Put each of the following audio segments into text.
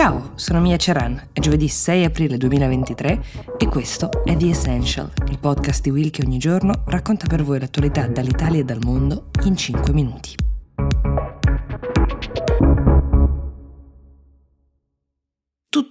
Ciao, sono Mia Ceran, è giovedì 6 aprile 2023 e questo è The Essential, il podcast di Will che ogni giorno racconta per voi l'attualità dall'Italia e dal mondo in 5 minuti.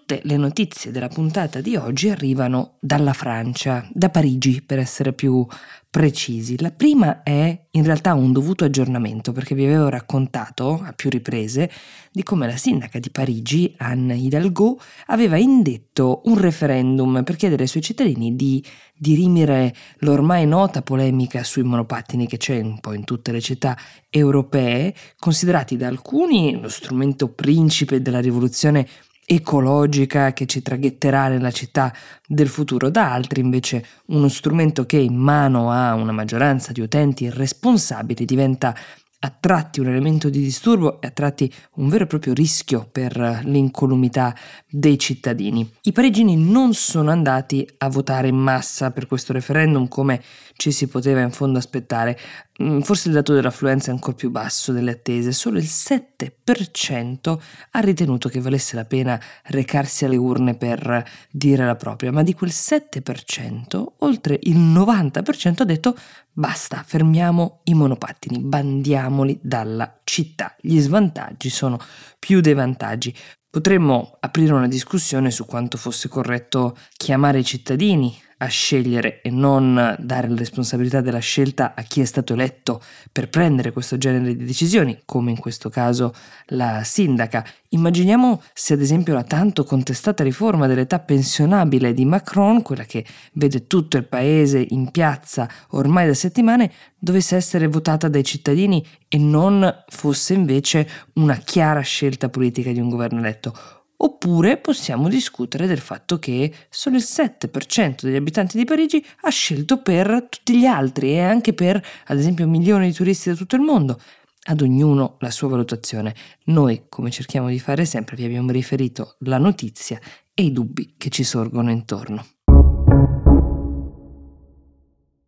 Tutte le notizie della puntata di oggi arrivano dalla Francia, da Parigi per essere più precisi. La prima è in realtà un dovuto aggiornamento perché vi avevo raccontato a più riprese di come la sindaca di Parigi, Anne Hidalgo, aveva indetto un referendum per chiedere ai suoi cittadini di dirimere l'ormai nota polemica sui monopattini che c'è un po' in tutte le città europee, considerati da alcuni lo strumento principe della rivoluzione ecologica che ci traghetterà nella città del futuro, da altri invece uno strumento che in mano a una maggioranza di utenti irresponsabili diventa a tratti un elemento di disturbo e a tratti un vero e proprio rischio per l'incolumità dei cittadini. I parigini non sono andati a votare in massa per questo referendum come ci si poteva in fondo aspettare. Mm, forse il dato dell'affluenza è ancora più basso delle attese, solo il 7% ha ritenuto che valesse la pena recarsi alle urne per dire la propria, ma di quel 7%, oltre il 90% ha detto basta, fermiamo i monopattini, bandiamoli dalla città. Gli svantaggi sono più dei vantaggi. Potremmo aprire una discussione su quanto fosse corretto chiamare i cittadini a scegliere e non dare la responsabilità della scelta a chi è stato eletto per prendere questo genere di decisioni, come in questo caso la sindaca. Immaginiamo se ad esempio la tanto contestata riforma dell'età pensionabile di Macron, quella che vede tutto il paese in piazza ormai da settimane, dovesse essere votata dai cittadini e non fosse invece una chiara scelta politica di un governo eletto Oppure possiamo discutere del fatto che solo il 7% degli abitanti di Parigi ha scelto per tutti gli altri e anche per, ad esempio, milioni di turisti da tutto il mondo. Ad ognuno la sua valutazione. Noi, come cerchiamo di fare sempre, vi abbiamo riferito la notizia e i dubbi che ci sorgono intorno.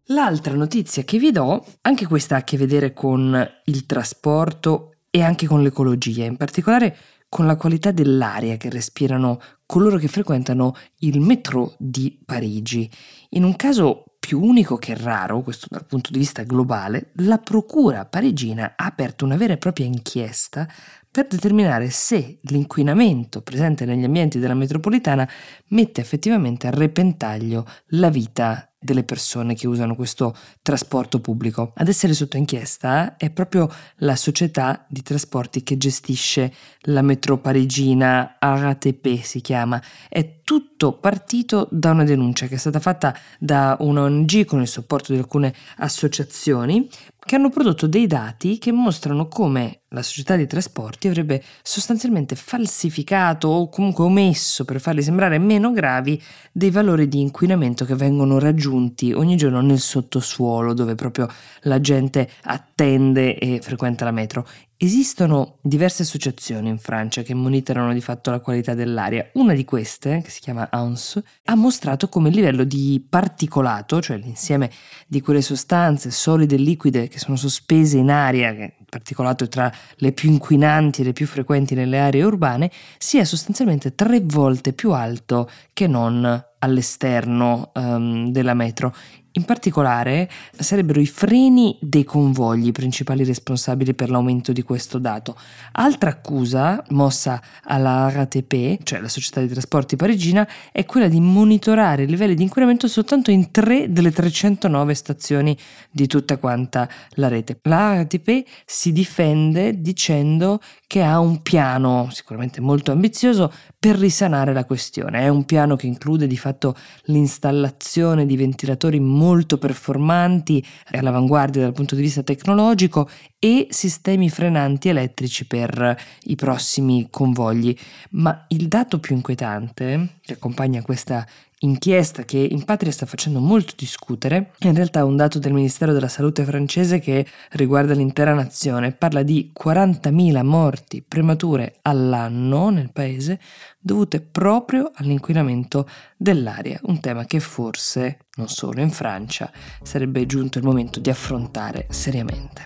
L'altra notizia che vi do, anche questa ha a che vedere con il trasporto e anche con l'ecologia, in particolare con la qualità dell'aria che respirano coloro che frequentano il metro di Parigi. In un caso più unico che raro, questo dal punto di vista globale, la procura parigina ha aperto una vera e propria inchiesta per determinare se l'inquinamento presente negli ambienti della metropolitana mette effettivamente a repentaglio la vita delle persone che usano questo trasporto pubblico. Ad essere sotto inchiesta è proprio la società di trasporti che gestisce la metro parigina RATP si chiama. È tutto partito da una denuncia che è stata fatta da una ONG con il supporto di alcune associazioni che hanno prodotto dei dati che mostrano come la società di trasporti avrebbe sostanzialmente falsificato o comunque omesso per farli sembrare meno gravi dei valori di inquinamento che vengono raggiunti ogni giorno nel sottosuolo dove proprio la gente attende e frequenta la metro Esistono diverse associazioni in Francia che monitorano di fatto la qualità dell'aria. Una di queste, che si chiama ANS, ha mostrato come il livello di particolato, cioè l'insieme di quelle sostanze solide e liquide che sono sospese in aria, che il particolato è tra le più inquinanti e le più frequenti nelle aree urbane, sia sostanzialmente tre volte più alto che non all'esterno um, della metro. In particolare sarebbero i freni dei convogli principali responsabili per l'aumento di questo dato. Altra accusa mossa alla RATP, cioè la società di trasporti parigina, è quella di monitorare i livelli di inquinamento soltanto in tre delle 309 stazioni di tutta quanta la rete. La RATP si difende dicendo che ha un piano sicuramente molto ambizioso per risanare la questione. È un piano che include di fatto l'installazione di ventilatori molto performanti, all'avanguardia dal punto di vista tecnologico e sistemi frenanti elettrici per i prossimi convogli. Ma il dato più inquietante che accompagna questa inchiesta che in patria sta facendo molto discutere, in realtà un dato del Ministero della Salute francese che riguarda l'intera nazione, parla di 40.000 morti premature all'anno nel paese dovute proprio all'inquinamento dell'aria, un tema che forse, non solo in Francia, sarebbe giunto il momento di affrontare seriamente.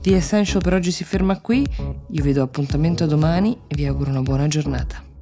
The Essential per oggi si ferma qui, io vi do appuntamento a domani e vi auguro una buona giornata.